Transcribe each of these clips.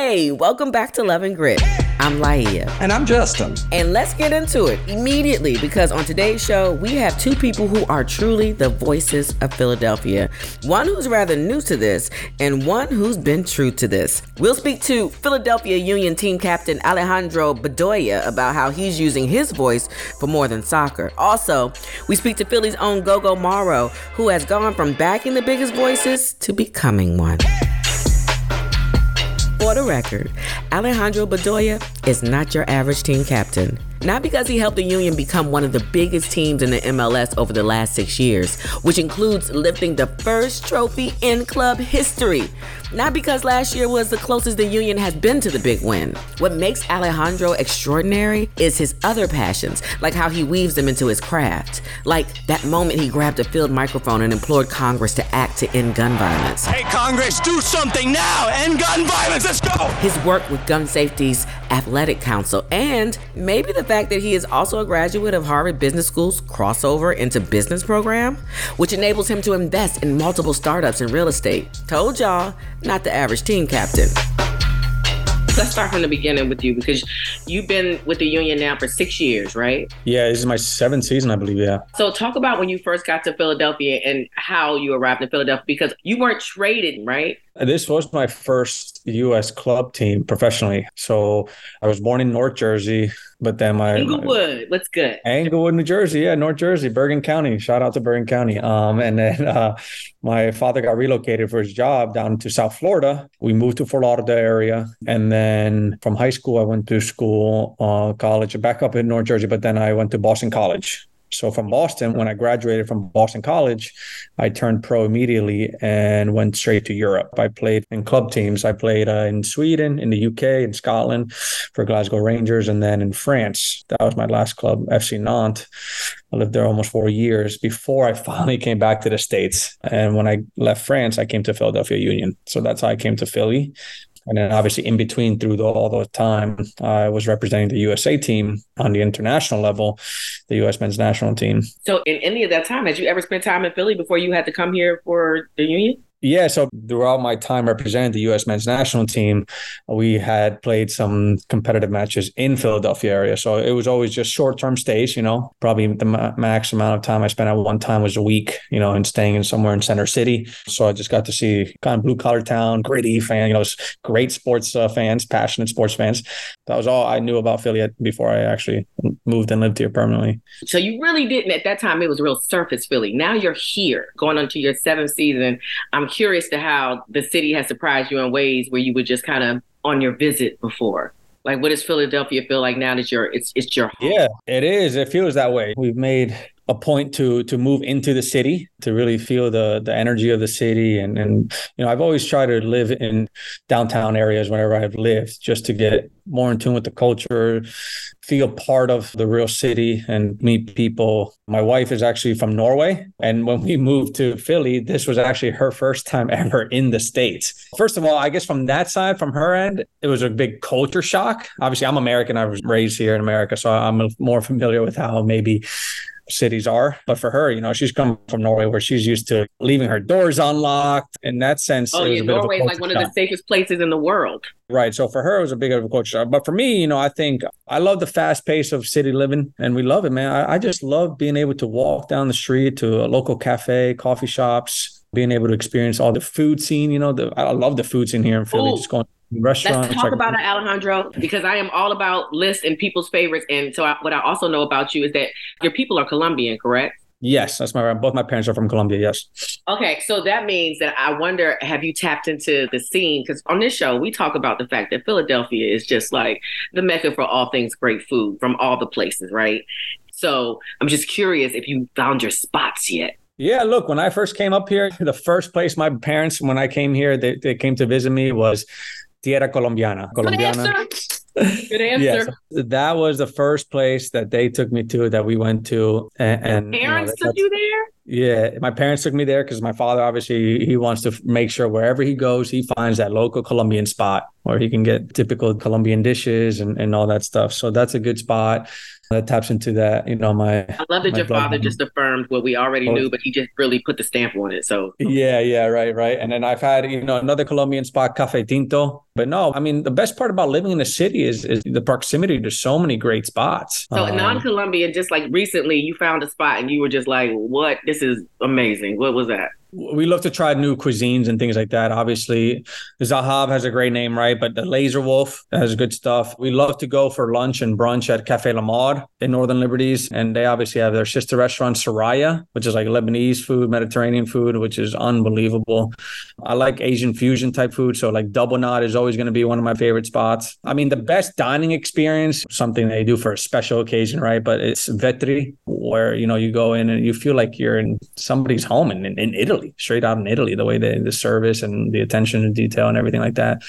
Hey, welcome back to Love and Grit. I'm Laia. And I'm Justin. And let's get into it immediately because on today's show, we have two people who are truly the voices of Philadelphia. One who's rather new to this, and one who's been true to this. We'll speak to Philadelphia Union team captain Alejandro Bedoya about how he's using his voice for more than soccer. Also, we speak to Philly's own GoGo Morrow, who has gone from backing the biggest voices to becoming one. For the record, Alejandro Bedoya is not your average team captain. Not because he helped the Union become one of the biggest teams in the MLS over the last six years, which includes lifting the first trophy in club history. Not because last year was the closest the Union has been to the big win. What makes Alejandro extraordinary is his other passions, like how he weaves them into his craft. Like that moment he grabbed a field microphone and implored Congress to act to end gun violence. Hey, Congress, do something now! End gun violence, let's go! His work with Gun Safety's Athletic Council, and maybe the fact that he is also a graduate of Harvard Business School's crossover into business program, which enables him to invest in multiple startups in real estate. Told y'all, not the average team captain. Let's start from the beginning with you because you've been with the union now for six years, right? Yeah, this is my seventh season, I believe. Yeah. So, talk about when you first got to Philadelphia and how you arrived in Philadelphia because you weren't traded, right? This was my first U.S. club team professionally. So I was born in North Jersey, but then my Englewood, what's good? Englewood, New Jersey, yeah, North Jersey, Bergen County. Shout out to Bergen County. Um, and then uh, my father got relocated for his job down to South Florida. We moved to Fort Lauderdale area, and then from high school I went to school, uh, college, back up in North Jersey, but then I went to Boston College. So from Boston, when I graduated from Boston College, I turned pro immediately and went straight to Europe. I played in club teams. I played uh, in Sweden, in the UK, in Scotland for Glasgow Rangers, and then in France. That was my last club, FC Nantes. I lived there almost four years before I finally came back to the States. And when I left France, I came to Philadelphia Union. So that's how I came to Philly. And then obviously in between through the, all the time, I was representing the USA team on the international level, the US men's national team. So in any of that time, had you ever spent time in Philly before you had to come here for the union? Yeah, so throughout my time representing the U.S. men's national team, we had played some competitive matches in Philadelphia area. So it was always just short-term stays. You know, probably the max amount of time I spent at one time was a week. You know, and staying in somewhere in Center City. So I just got to see kind of blue collar town, gritty fan. You know, great sports uh, fans, passionate sports fans. That was all I knew about Philly before I actually moved and lived here permanently. So you really didn't at that time. It was real surface Philly. Now you're here, going on to your seventh season. I'm curious to how the city has surprised you in ways where you were just kind of on your visit before. Like, what does Philadelphia feel like now that you're it's it's your home? Yeah, it is. It feels that way. We've made a point to to move into the city to really feel the the energy of the city. And and you know I've always tried to live in downtown areas whenever I've lived just to get more in tune with the culture feel part of the real city and meet people. My wife is actually from Norway. And when we moved to Philly this was actually her first time ever in the states. First of all I guess from that side from her end it was a big culture shock. Obviously I'm American. I was raised here in America so I'm more familiar with how maybe cities are. But for her, you know, she's come from Norway where she's used to leaving her doors unlocked. In that sense, oh yeah, Norway is like one shock. of the safest places in the world. Right. So for her, it was a big of a culture shock. But for me, you know, I think I love the fast pace of city living, and we love it, man. I, I just love being able to walk down the street to a local cafe, coffee shops. Being able to experience all the food scene, you know, the, I love the food scene here in Philly. Ooh. Just going restaurant. Let's talk about it, Alejandro, because I am all about lists and people's favorites. And so, I, what I also know about you is that your people are Colombian, correct? Yes, that's my both my parents are from Colombia. Yes. Okay, so that means that I wonder, have you tapped into the scene? Because on this show, we talk about the fact that Philadelphia is just like the mecca for all things great food from all the places, right? So I'm just curious if you found your spots yet. Yeah, look, when I first came up here, the first place my parents, when I came here, they, they came to visit me was Tierra Colombiana. Colombiana. Good answer. yes, that was the first place that they took me to that we went to. And, and parents you know, took you there? Yeah, my parents took me there because my father obviously he wants to make sure wherever he goes, he finds that local Colombian spot where he can get typical Colombian dishes and, and all that stuff. So that's a good spot that taps into that. You know, my I love that your father just affirmed what we already knew, but he just really put the stamp on it. So yeah, yeah, right, right. And then I've had you know another Colombian spot, Cafe Tinto. But no, I mean the best part about living in the city is, is the proximity to so many great spots. So um, non-Colombian, just like recently, you found a spot and you were just like, "What? This is amazing." What was that? We love to try new cuisines and things like that. Obviously, Zahav has a great name, right? But the Laser Wolf has good stuff. We love to go for lunch and brunch at Cafe La Maude in Northern Liberties. And they obviously have their sister restaurant, Suraya, which is like Lebanese food, Mediterranean food, which is unbelievable. I like Asian fusion type food. So, like Double Knot is always going to be one of my favorite spots. I mean, the best dining experience, something they do for a special occasion, right? But it's Vetri, where, you know, you go in and you feel like you're in somebody's home in, in Italy Italy, straight out in Italy, the way they the service and the attention to detail and everything like that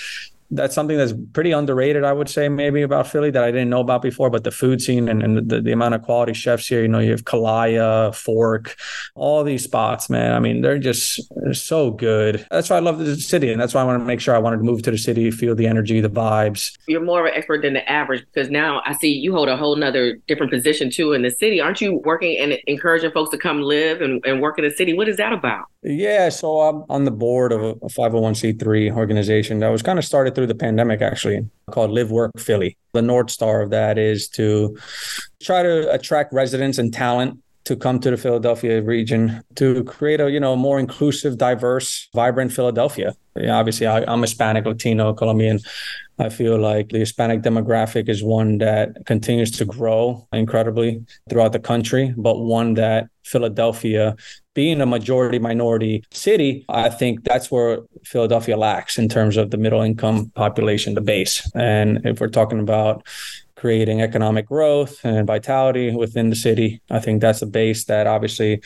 that's something that's pretty underrated, I would say, maybe about Philly that I didn't know about before. But the food scene and, and the, the amount of quality chefs here, you know, you have Kalaya, Fork, all these spots, man. I mean, they're just they're so good. That's why I love the city. And that's why I want to make sure I wanted to move to the city, feel the energy, the vibes. You're more of an expert than the average because now I see you hold a whole nother different position too in the city. Aren't you working and encouraging folks to come live and, and work in the city? What is that about? Yeah, so I'm on the board of a 501c3 organization that was kind of started through the pandemic, actually, called Live Work Philly. The North Star of that is to try to attract residents and talent to come to the Philadelphia region to create a you know more inclusive, diverse, vibrant Philadelphia. Yeah, obviously, I, I'm Hispanic, Latino, Colombian. I feel like the Hispanic demographic is one that continues to grow incredibly throughout the country, but one that Philadelphia, being a majority minority city, I think that's where Philadelphia lacks in terms of the middle income population, the base. And if we're talking about creating economic growth and vitality within the city. I think that's a base that obviously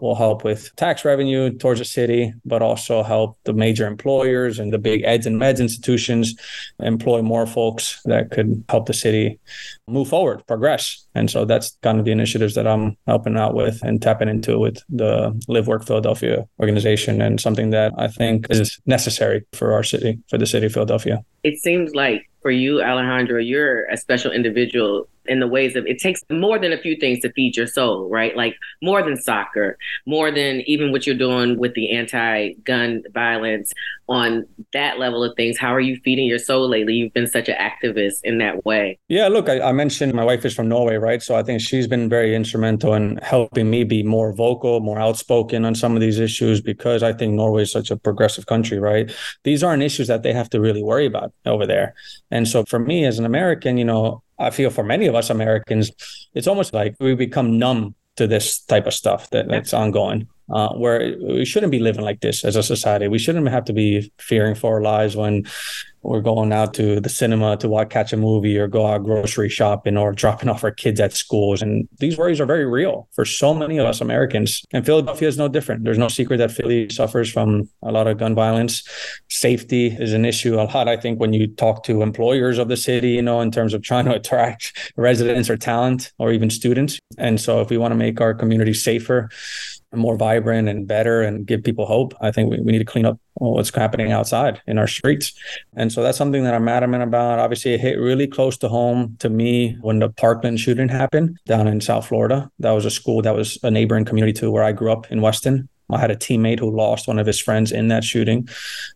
will help with tax revenue towards the city, but also help the major employers and the big eds and meds institutions employ more folks that could help the city move forward, progress. And so that's kind of the initiatives that I'm helping out with and tapping into with the Live Work Philadelphia organization and something that I think is necessary for our city, for the city of Philadelphia. It seems like for you, Alejandro, you're a special individual in the ways of it takes more than a few things to feed your soul, right? Like more than soccer, more than even what you're doing with the anti gun violence on that level of things. How are you feeding your soul lately? You've been such an activist in that way. Yeah, look, I, I mentioned my wife is from Norway, right? So I think she's been very instrumental in helping me be more vocal, more outspoken on some of these issues because I think Norway is such a progressive country, right? These aren't issues that they have to really worry about over there. And so for me as an American, you know, I feel for many of us Americans, it's almost like we become numb to this type of stuff that, that's ongoing. Uh, where we shouldn't be living like this as a society. We shouldn't have to be fearing for our lives when we're going out to the cinema to watch catch a movie or go out grocery shopping or dropping off our kids at schools. And these worries are very real for so many of us americans. And philadelphia is no different. There's no secret that philly suffers from a lot of gun violence. Safety is an issue a lot i think when you talk to employers of the city you know in terms of trying to attract residents or talent or even students. And so if we want to make our community safer more vibrant and better and give people hope, I think we, we need to clean up what's happening outside in our streets. And so that's something that I'm adamant about. Obviously, it hit really close to home to me when the Parkland shooting happened down in South Florida. That was a school that was a neighboring community to where I grew up in Weston. I had a teammate who lost one of his friends in that shooting.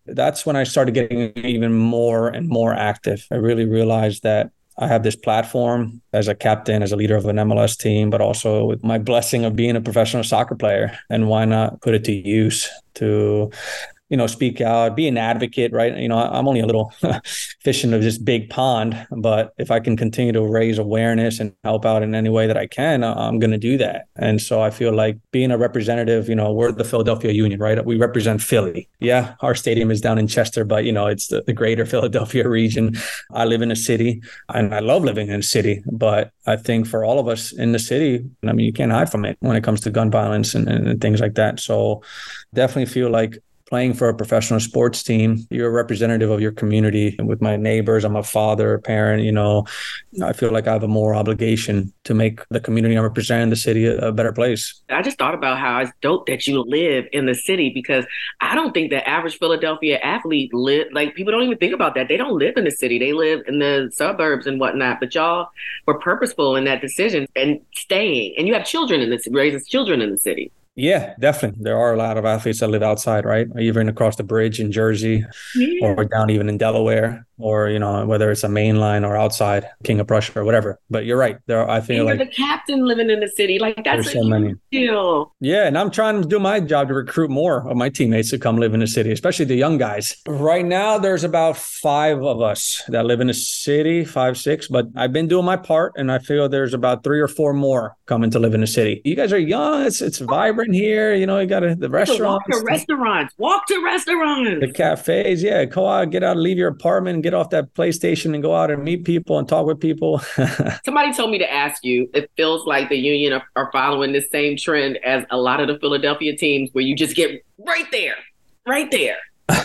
That's when I started getting even more and more active. I really realized that I have this platform as a captain, as a leader of an MLS team, but also with my blessing of being a professional soccer player. And why not put it to use to you know, speak out, be an advocate, right? You know, I'm only a little fish in this big pond, but if I can continue to raise awareness and help out in any way that I can, I'm going to do that. And so I feel like being a representative, you know, we're the Philadelphia Union, right? We represent Philly. Yeah, our stadium is down in Chester, but, you know, it's the, the greater Philadelphia region. I live in a city and I love living in a city, but I think for all of us in the city, I mean, you can't hide from it when it comes to gun violence and, and things like that. So definitely feel like playing for a professional sports team, you're a representative of your community. And with my neighbors, I'm a father, a parent, you know, I feel like I have a more obligation to make the community I'm representing, the city, a, better place. I just thought about how it's dope that you live in the city because I don't think the average Philadelphia athlete live like people don't even think about that. They don't live in the city. They live in the suburbs and whatnot. But y'all were purposeful in that decision and staying. And you have children in this raising children in the city. Yeah, definitely. There are a lot of athletes that live outside, right? Even across the bridge in Jersey yeah. or down even in Delaware or, you know, whether it's a main line or outside King of Prussia or whatever. But you're right. There are, I feel like the captain living in the city. Like that's so many. deal. Yeah. And I'm trying to do my job to recruit more of my teammates to come live in the city, especially the young guys. Right now, there's about five of us that live in the city, five, six, but I've been doing my part and I feel there's about three or four more coming to live in the city. You guys are young. It's, it's vibrant here. You know, you got the restaurants. Walk to restaurants. Walk to restaurants. The cafes. Yeah. Go out, get out, leave your apartment, get off that PlayStation and go out and meet people and talk with people. Somebody told me to ask you, it feels like the Union are, are following the same trend as a lot of the Philadelphia teams where you just get right there, right there.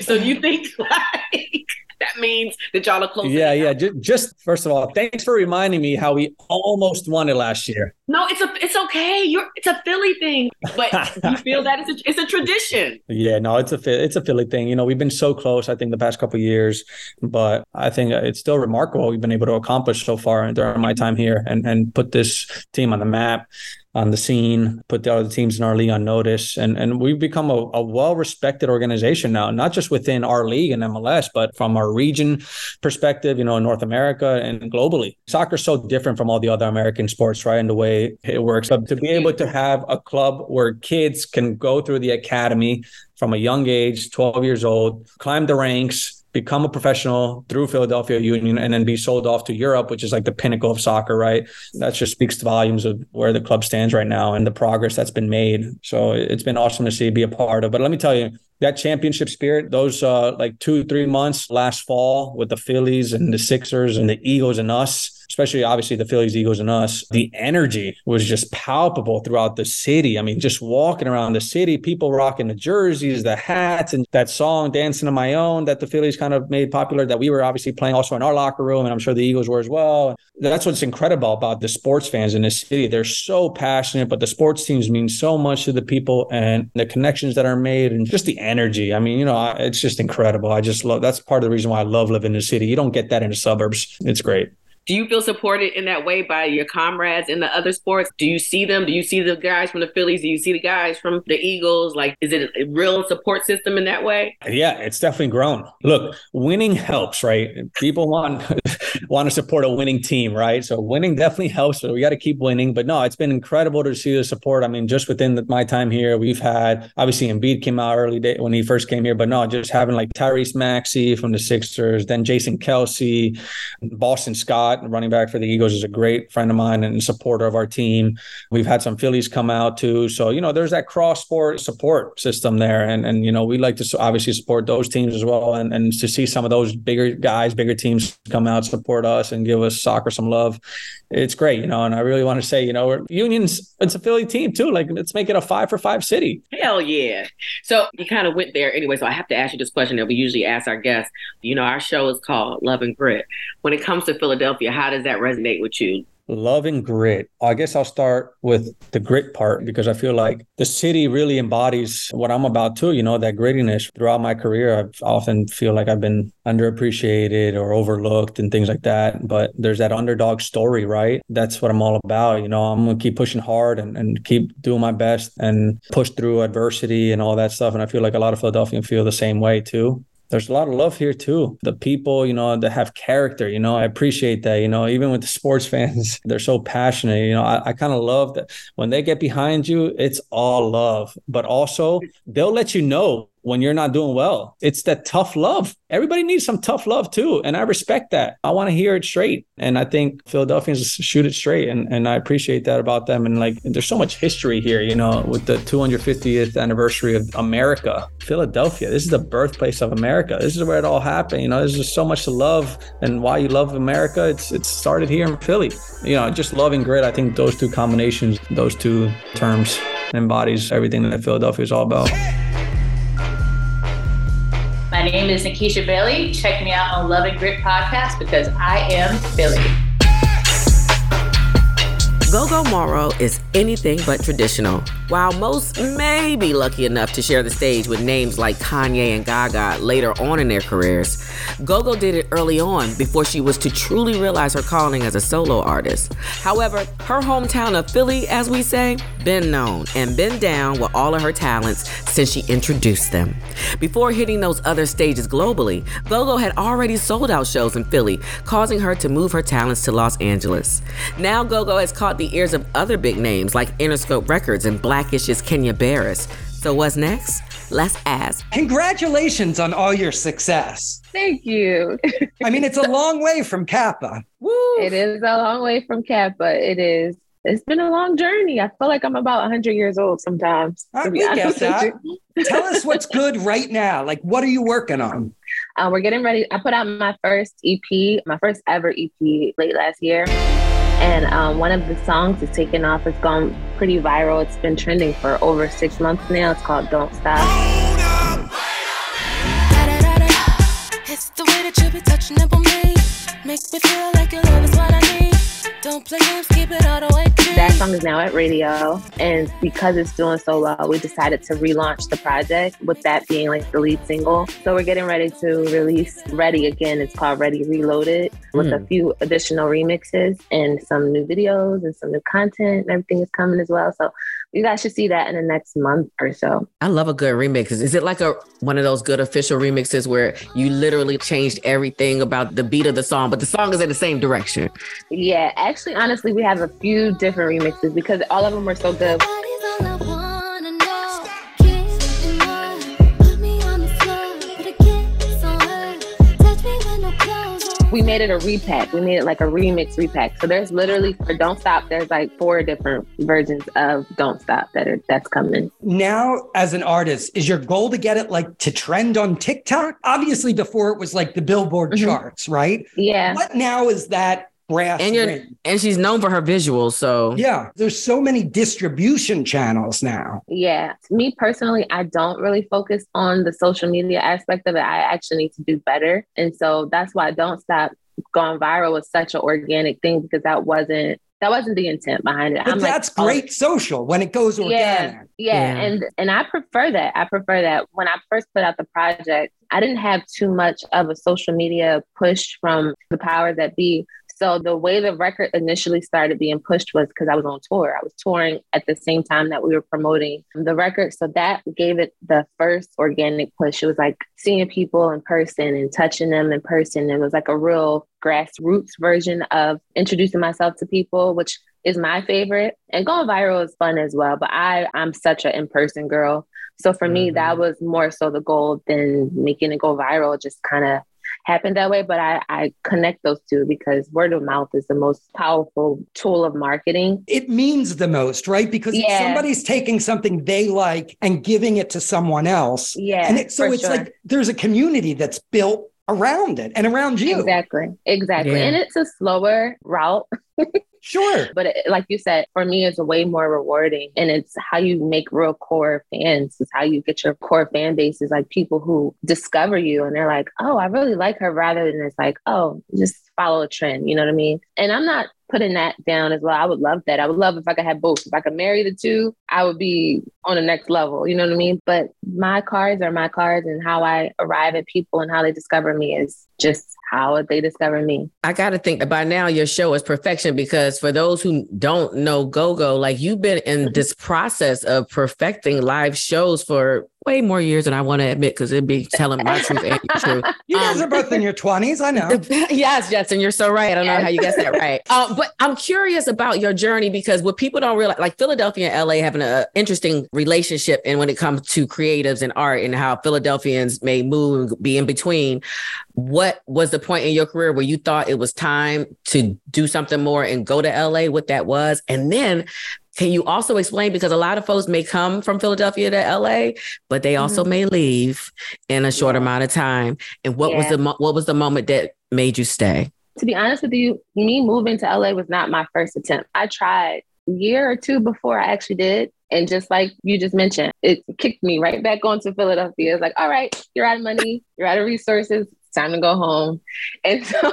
so you think like that means that y'all are close. Yeah, yeah. Just, just, first of all, thanks for reminding me how we almost won it last year. No, it's a it's okay. You're it's a Philly thing, but you feel that it's a it's a tradition. Yeah, no, it's a it's a Philly thing. You know, we've been so close. I think the past couple years, but I think it's still remarkable we've been able to accomplish so far during my time here and and put this team on the map on the scene, put the other teams in our league on notice. And, and we've become a, a well respected organization now, not just within our league and MLS, but from our region perspective, you know, in North America and globally. Soccer is so different from all the other American sports, right? And the way it works. But to be able to have a club where kids can go through the academy from a young age, 12 years old, climb the ranks, become a professional through Philadelphia Union and then be sold off to Europe, which is like the pinnacle of soccer, right? That just speaks to volumes of where the club stands right now and the progress that's been made. So it's been awesome to see be a part of. But let me tell you, that championship spirit, those uh, like two, three months last fall with the Phillies and the Sixers and the Eagles and us especially obviously the Phillies, Eagles, and us, the energy was just palpable throughout the city. I mean, just walking around the city, people rocking the jerseys, the hats, and that song "Dancing on My Own" that the Phillies kind of made popular. That we were obviously playing also in our locker room, and I'm sure the Eagles were as well. That's what's incredible about the sports fans in this city. They're so passionate, but the sports teams mean so much to the people and the connections that are made, and just the energy. I mean, you know, it's just incredible. I just love. That's part of the reason why I love living in the city. You don't get that in the suburbs. It's great do you feel supported in that way by your comrades in the other sports? Do you see them? Do you see the guys from the Phillies? Do you see the guys from the Eagles? Like, is it a real support system in that way? Yeah, it's definitely grown. Look, winning helps, right? People want want to support a winning team, right? So winning definitely helps. So we got to keep winning. But no, it's been incredible to see the support. I mean, just within the, my time here, we've had obviously Embiid came out early day when he first came here, but no, just having like Tyrese Maxey from the Sixers, then Jason Kelce, Boston Scott Scott, running back for the Eagles, is a great friend of mine and supporter of our team. We've had some Phillies come out too. So, you know, there's that cross sport support system there. And, and, you know, we like to obviously support those teams as well. And, and to see some of those bigger guys, bigger teams come out, support us and give us soccer some love. It's great, you know, and I really want to say, you know, Union's it's a Philly team too. Like let's make it a five for five city. Hell yeah. So you kind of went there anyway. So I have to ask you this question that we usually ask our guests. You know, our show is called Love and Grit. When it comes to Philadelphia, Philadelphia. How does that resonate with you? Love and grit. I guess I'll start with the grit part because I feel like the city really embodies what I'm about too. You know, that grittiness throughout my career. I've often feel like I've been underappreciated or overlooked and things like that. But there's that underdog story, right? That's what I'm all about. You know, I'm to keep pushing hard and, and keep doing my best and push through adversity and all that stuff. And I feel like a lot of Philadelphians feel the same way too there's a lot of love here too. The people, you know, that have character, you know, I appreciate that. You know, even with the sports fans, they're so passionate. You know, I, I kind of love that when they get behind you, it's all love, but also they'll let you know when you're not doing well. It's that tough love. Everybody needs some tough love too. And I respect that. I want to hear it straight. And I think Philadelphians shoot it straight. And, and I appreciate that about them. And like, there's so much history here, you know, with the 250th anniversary of America, Philadelphia. This is the birthplace of America. This is where it all happened. You know, there's just so much to love and why you love America. It's, it started here in Philly. You know, just love and grit. I think those two combinations, those two terms embodies everything that Philadelphia is all about. My name is Nikisha Bailey. Check me out on Love and Grit podcast because I am Philly. GoGo Morrow is anything but traditional. While most may be lucky enough to share the stage with names like Kanye and Gaga later on in their careers, GoGo did it early on before she was to truly realize her calling as a solo artist. However, her hometown of Philly, as we say, been known and been down with all of her talents since she introduced them. Before hitting those other stages globally, GoGo had already sold out shows in Philly, causing her to move her talents to Los Angeles. Now Gogo has caught the ears of other big names like Interscope Records and Blackish's Kenya Barris. So what's next? Let's ask. Congratulations on all your success. Thank you. I mean, it's a long way from CAPA. Woo. It is a long way from CAPA. It is. It's been a long journey. I feel like I'm about 100 years old sometimes. I guess that. Tell us what's good right now. Like, what are you working on? Uh, we're getting ready. I put out my first EP, my first ever EP late last year. And um, one of the songs is taken off. It's gone pretty viral. It's been trending for over six months now. It's called Don't Stop. Me. Feel like your love is what I need. Don't play games, keep it all the song is now at radio, and because it's doing so well, we decided to relaunch the project with that being like the lead single. So we're getting ready to release Ready again. It's called Ready Reloaded with mm. a hmm. few additional remixes and some new videos and some new content. And everything is coming as well. So you guys should see that in the next month or so. I love a good remix. Is it like a one of those good official remixes where you literally changed everything about the beat of the song, but the song is in the same direction? Yeah, actually, honestly, we have a few different remixes because all of them are so good. Made it a repack. We made it like a remix repack. So there's literally for Don't Stop, there's like four different versions of Don't Stop that are that's coming. Now, as an artist, is your goal to get it like to trend on TikTok? Obviously, before it was like the Billboard mm-hmm. charts, right? Yeah. What now is that brass and you're, and she's known for her visuals so yeah there's so many distribution channels now yeah me personally i don't really focus on the social media aspect of it i actually need to do better and so that's why don't stop going viral was such an organic thing because that wasn't that wasn't the intent behind it. But I'm that's like, oh, great oh, social when it goes organic. Yeah, yeah, yeah, and and I prefer that. I prefer that. When I first put out the project, I didn't have too much of a social media push from the power that be. So the way the record initially started being pushed was because I was on tour. I was touring at the same time that we were promoting the record. So that gave it the first organic push. It was like seeing people in person and touching them in person. It was like a real grassroots version of introducing myself to people, which is my favorite. And going viral is fun as well. But I, I'm such an in-person girl. So for mm-hmm. me, that mm-hmm. was more so the goal than making it go viral. Just kind of happened that way, but I, I connect those two because word of mouth is the most powerful tool of marketing. It means the most, right? Because yeah. somebody's taking something they like and giving it to someone else. Yeah. And it, so it's sure. like there's a community that's built around it and around you. Exactly. Exactly. Yeah. And it's a slower route. Sure. But it, like you said, for me, it's way more rewarding. And it's how you make real core fans. It's how you get your core fan base is like people who discover you and they're like, oh, I really like her rather than it's like, oh, just follow a trend. You know what I mean? And I'm not putting that down as well. I would love that. I would love if I could have both. If I could marry the two, I would be on the next level. You know what I mean? But my cards are my cards, and how I arrive at people and how they discover me is just how they discover me? I got to think that by now your show is perfection because for those who don't know GoGo, like you've been in this process of perfecting live shows for way more years than I want to admit because it'd be telling my truth and your truth. You guys um, are both in your 20s. I know. yes, Justin, you're so right. I don't yes. know how you guessed that right. Uh, but I'm curious about your journey because what people don't realize, like Philadelphia and LA having an interesting relationship and when it comes to creatives and art and how Philadelphians may move and be in between. What was the point in your career where you thought it was time to do something more and go to LA? What that was? And then can you also explain because a lot of folks may come from Philadelphia to LA, but they also mm-hmm. may leave in a short yeah. amount of time. And what yeah. was the mo- what was the moment that made you stay? To be honest with you, me moving to LA was not my first attempt. I tried a year or two before I actually did, And just like you just mentioned, it kicked me right back onto Philadelphia. It's like, all right, you're out of money, you're out of resources time to go home. And so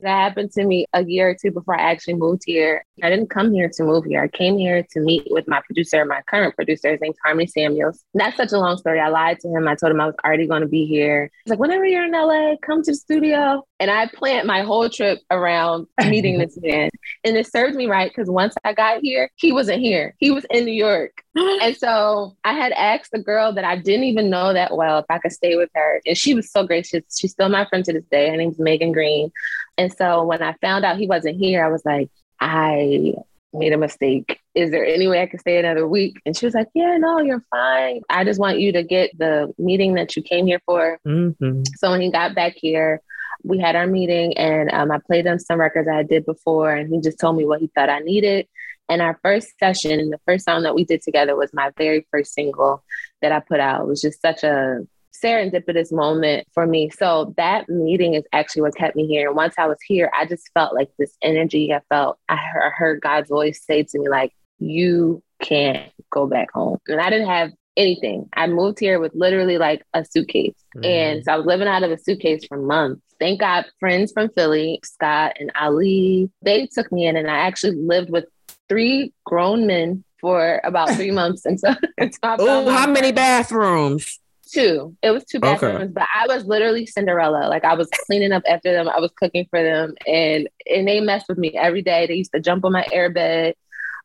that happened to me a year or two before I actually moved here. I didn't come here to move here. I came here to meet with my producer, my current producer. His name's Harmony Samuels. That's such a long story. I lied to him. I told him I was already going to be here. He's like, whenever you're in LA, come to the studio. And I planned my whole trip around meeting this man. And it served me right because once I got here, he wasn't here. He was in New York. and so I had asked the girl that I didn't even know that well if I could stay with her. And she was so gracious. She's still my friend to this day. Her name's Megan Green. And so when I found out he wasn't here, I was like, I made a mistake. Is there any way I could stay another week? And she was like, Yeah, no, you're fine. I just want you to get the meeting that you came here for. Mm-hmm. So when he got back here, we had our meeting and um, I played him some records I did before, and he just told me what he thought I needed. And our first session, the first song that we did together was my very first single that I put out. It was just such a serendipitous moment for me. So that meeting is actually what kept me here. And once I was here, I just felt like this energy. I felt, I heard God's voice say to me, like, you can't go back home. And I didn't have anything. I moved here with literally like a suitcase. Mm-hmm. And so I was living out of a suitcase for months. Thank God, friends from Philly, Scott and Ali, they took me in and I actually lived with three grown men for about three months until, until Oh, how many bathrooms? two. It was two bathrooms, okay. but I was literally Cinderella. Like I was cleaning up after them, I was cooking for them, and and they messed with me every day. They used to jump on my airbed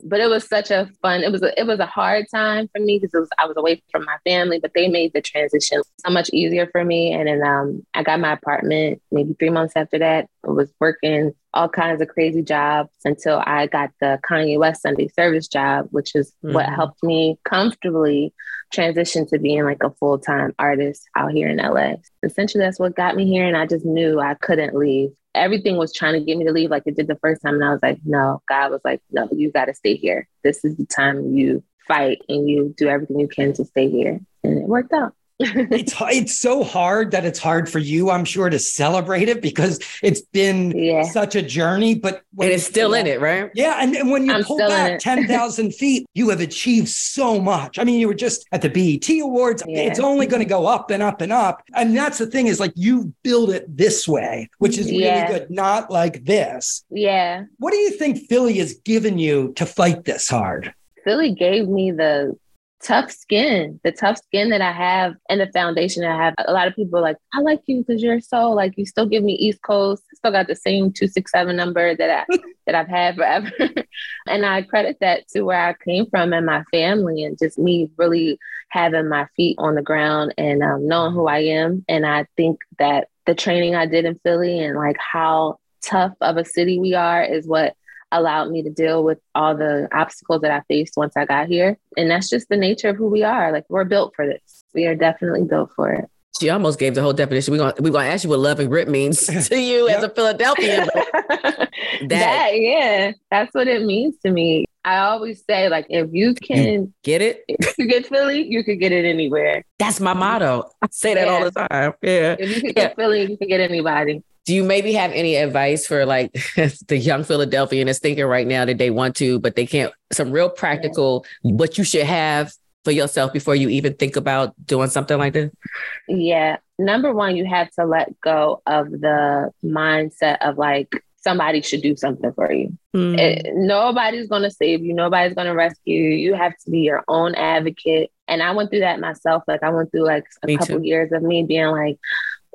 but it was such a fun it was a, it was a hard time for me because I was away from my family but they made the transition so much easier for me. And then um, I got my apartment maybe three months after that was working all kinds of crazy jobs until I got the Kanye West Sunday service job which is mm-hmm. what helped me comfortably transition to being like a full-time artist out here in LA essentially that's what got me here and I just knew I couldn't leave everything was trying to get me to leave like it did the first time. And I was like, no, God was like, no, you got to stay here. This is the time you fight and you do everything you can to stay here. And it worked out it's it's so hard that it's hard for you, I'm sure, to celebrate it because it's been yeah. such a journey. But and it's still in it, right? Yeah, and, and when you I'm pull back ten thousand feet, you have achieved so much. I mean, you were just at the BET Awards. Yeah. It's only going to go up and up and up. And that's the thing is like you build it this way, which is really yeah. good, not like this. Yeah. What do you think Philly has given you to fight this hard? Philly gave me the tough skin, the tough skin that I have and the foundation I have. A lot of people are like, I like you because you're so like you still give me East Coast. still got the same 267 number that I that I've had forever. and I credit that to where I came from and my family and just me really having my feet on the ground and um, knowing who I am. And I think that the training I did in Philly and like how tough of a city we are is what allowed me to deal with all the obstacles that I faced once I got here. And that's just the nature of who we are. Like we're built for this. We are definitely built for it. She almost gave the whole definition. We're gonna we're gonna ask you what love and grit means to you yep. as a Philadelphian. that, that, yeah, that's what it means to me. I always say, like, if you can you get it, if you get Philly, you can get it anywhere. That's my motto. I say that yeah. all the time. Yeah. If you can get Philly, you can get anybody do you maybe have any advice for like the young Philadelphian is thinking right now that they want to, but they can't? Some real practical what you should have for yourself before you even think about doing something like this? Yeah. Number one, you have to let go of the mindset of like somebody should do something for you. Mm. It, nobody's going to save you. Nobody's going to rescue you. You have to be your own advocate. And I went through that myself. Like I went through like a me couple too. years of me being like,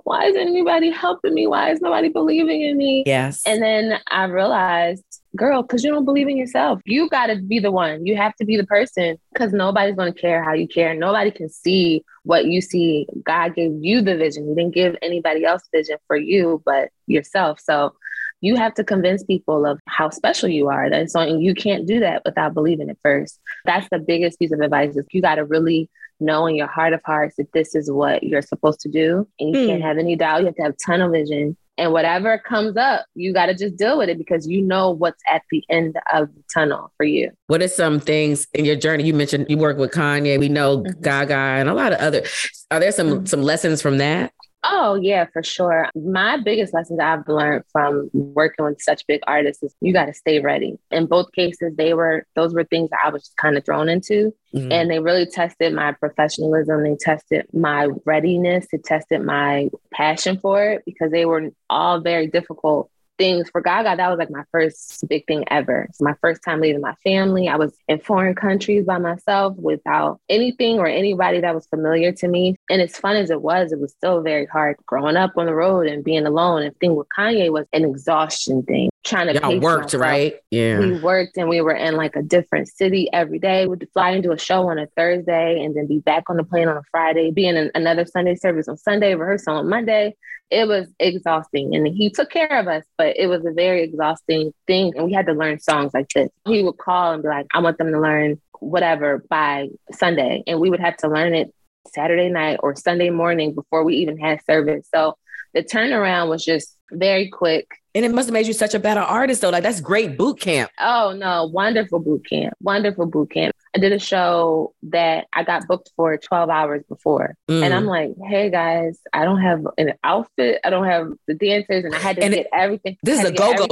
why isn't anybody helping me? Why is nobody believing in me? Yes. And then I realized, girl, because you don't believe in yourself. You got to be the one. You have to be the person because nobody's going to care how you care. Nobody can see what you see. God gave you the vision. He didn't give anybody else vision for you, but yourself. So you have to convince people of how special you are. That's so you can't do that without believing it first. That's the biggest piece of advice is you got to really know in your heart of hearts that this is what you're supposed to do. And you mm. can't have any doubt. You have to have tunnel vision. And whatever comes up, you got to just deal with it because you know what's at the end of the tunnel for you. What are some things in your journey? You mentioned you work with Kanye. We know mm-hmm. Gaga and a lot of other. Are there some mm-hmm. some lessons from that? Oh, yeah, for sure. My biggest lessons I've learned from working with such big artists is you got to stay ready. In both cases, they were, those were things that I was kind of thrown into. Mm-hmm. And they really tested my professionalism. They tested my readiness. They tested my passion for it because they were all very difficult things for Gaga, that was like my first big thing ever. It's my first time leaving my family. I was in foreign countries by myself without anything or anybody that was familiar to me. And as fun as it was, it was still very hard growing up on the road and being alone. And thing with Kanye was an exhaustion thing. Trying to Y'all worked, myself. right? Yeah. We worked and we were in like a different city every day. We'd fly into a show on a Thursday and then be back on the plane on a Friday, be in another Sunday service on Sunday, rehearsal on Monday it was exhausting and he took care of us but it was a very exhausting thing and we had to learn songs like this. He would call and be like i want them to learn whatever by sunday and we would have to learn it saturday night or sunday morning before we even had service. So the turnaround was just very quick. And it must have made you such a better artist though. Like that's great boot camp. Oh no wonderful boot camp wonderful boot camp I did a show that I got booked for 12 hours before. Mm. And I'm like, hey guys, I don't have an outfit. I don't have the dancers. And I had to and get everything. This is a go go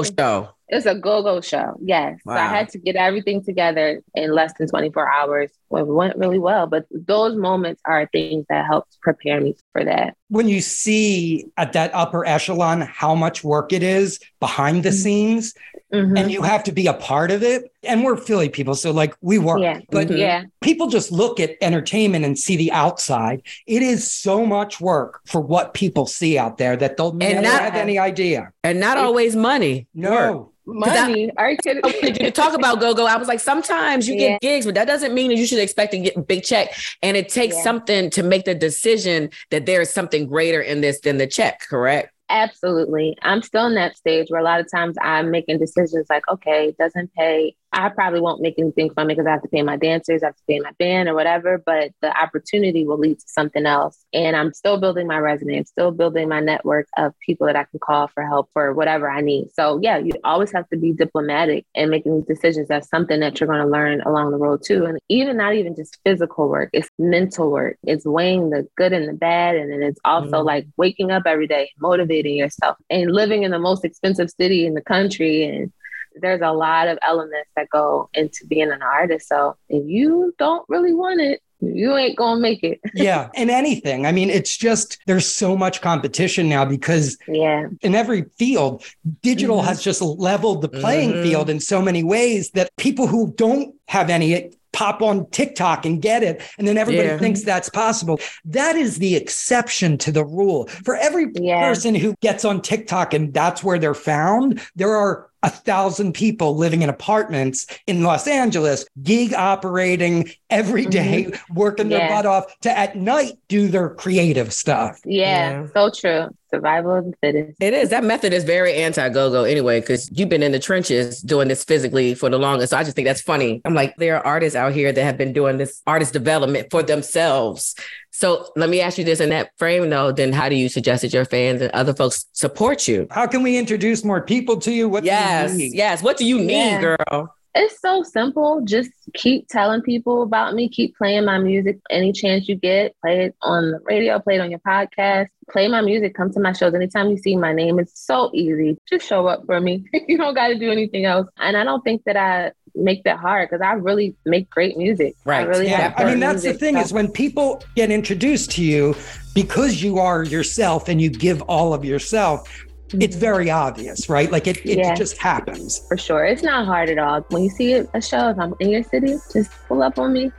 show. It's a go-go show. Yes. Wow. So I had to get everything together in less than 24 hours. Well, it went really well. But those moments are things that helped prepare me for that. When you see at that upper echelon how much work it is behind the mm-hmm. scenes, mm-hmm. and you have to be a part of it. And we're Philly people, so like we work. Yeah. But mm-hmm. yeah. people just look at entertainment and see the outside. It is so much work for what people see out there that they'll and never not, have any idea. And not always money. No. Work money. I, Are you kidding? you talk about go go. I was like, sometimes you yeah. get gigs, but that doesn't mean that you should expect to get a big check. And it takes yeah. something to make the decision that there is something greater in this than the check. Correct? Absolutely. I'm still in that stage where a lot of times I'm making decisions like, okay, it doesn't pay I probably won't make anything from it because I have to pay my dancers, I have to pay my band or whatever, but the opportunity will lead to something else. And I'm still building my resume. I'm still building my network of people that I can call for help for whatever I need. So yeah, you always have to be diplomatic and making these decisions. That's something that you're going to learn along the road too. And even not even just physical work, it's mental work. It's weighing the good and the bad. And then it's also mm-hmm. like waking up every day, motivating yourself and living in the most expensive city in the country and there's a lot of elements that go into being an artist. So if you don't really want it, you ain't gonna make it. yeah. And anything. I mean, it's just there's so much competition now because yeah, in every field, digital mm-hmm. has just leveled the playing mm-hmm. field in so many ways that people who don't have any pop on TikTok and get it. And then everybody yeah. thinks that's possible. That is the exception to the rule. For every yeah. person who gets on TikTok and that's where they're found, there are a thousand people living in apartments in Los Angeles, gig operating every day, mm-hmm. day, mm-hmm. working their butt off to at night do their creative stuff. Yeah, yeah. so true. Survival of the fittest. It is. That method is very anti go go anyway, because you've been in the trenches doing this physically for the longest. So I just think that's funny. I'm like, there are artists out here that have been doing this artist development for themselves so let me ask you this in that frame though, then how do you suggest that your fans and other folks support you? How can we introduce more people to you? What yes, you yes. What do you need, yeah. girl? It's so simple. Just keep telling people about me. Keep playing my music any chance you get. Play it on the radio, play it on your podcast. Play my music. Come to my shows. Anytime you see my name, it's so easy. Just show up for me. you don't got to do anything else. And I don't think that I make that hard because I really make great music. Right. I really yeah. I mean, that's the thing so. is when people get introduced to you because you are yourself and you give all of yourself, it's very obvious, right? Like it, it yeah. just happens. For sure. It's not hard at all. When you see a show, if I'm in your city, just pull up on me.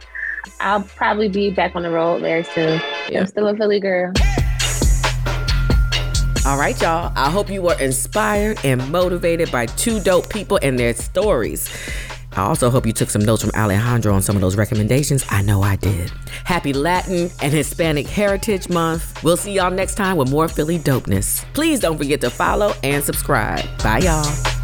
I'll probably be back on the road very soon. Yeah. I'm still a Philly girl. All right, y'all. I hope you were inspired and motivated by two dope people and their stories. I also hope you took some notes from Alejandro on some of those recommendations. I know I did. Happy Latin and Hispanic Heritage Month. We'll see y'all next time with more Philly dopeness. Please don't forget to follow and subscribe. Bye, y'all.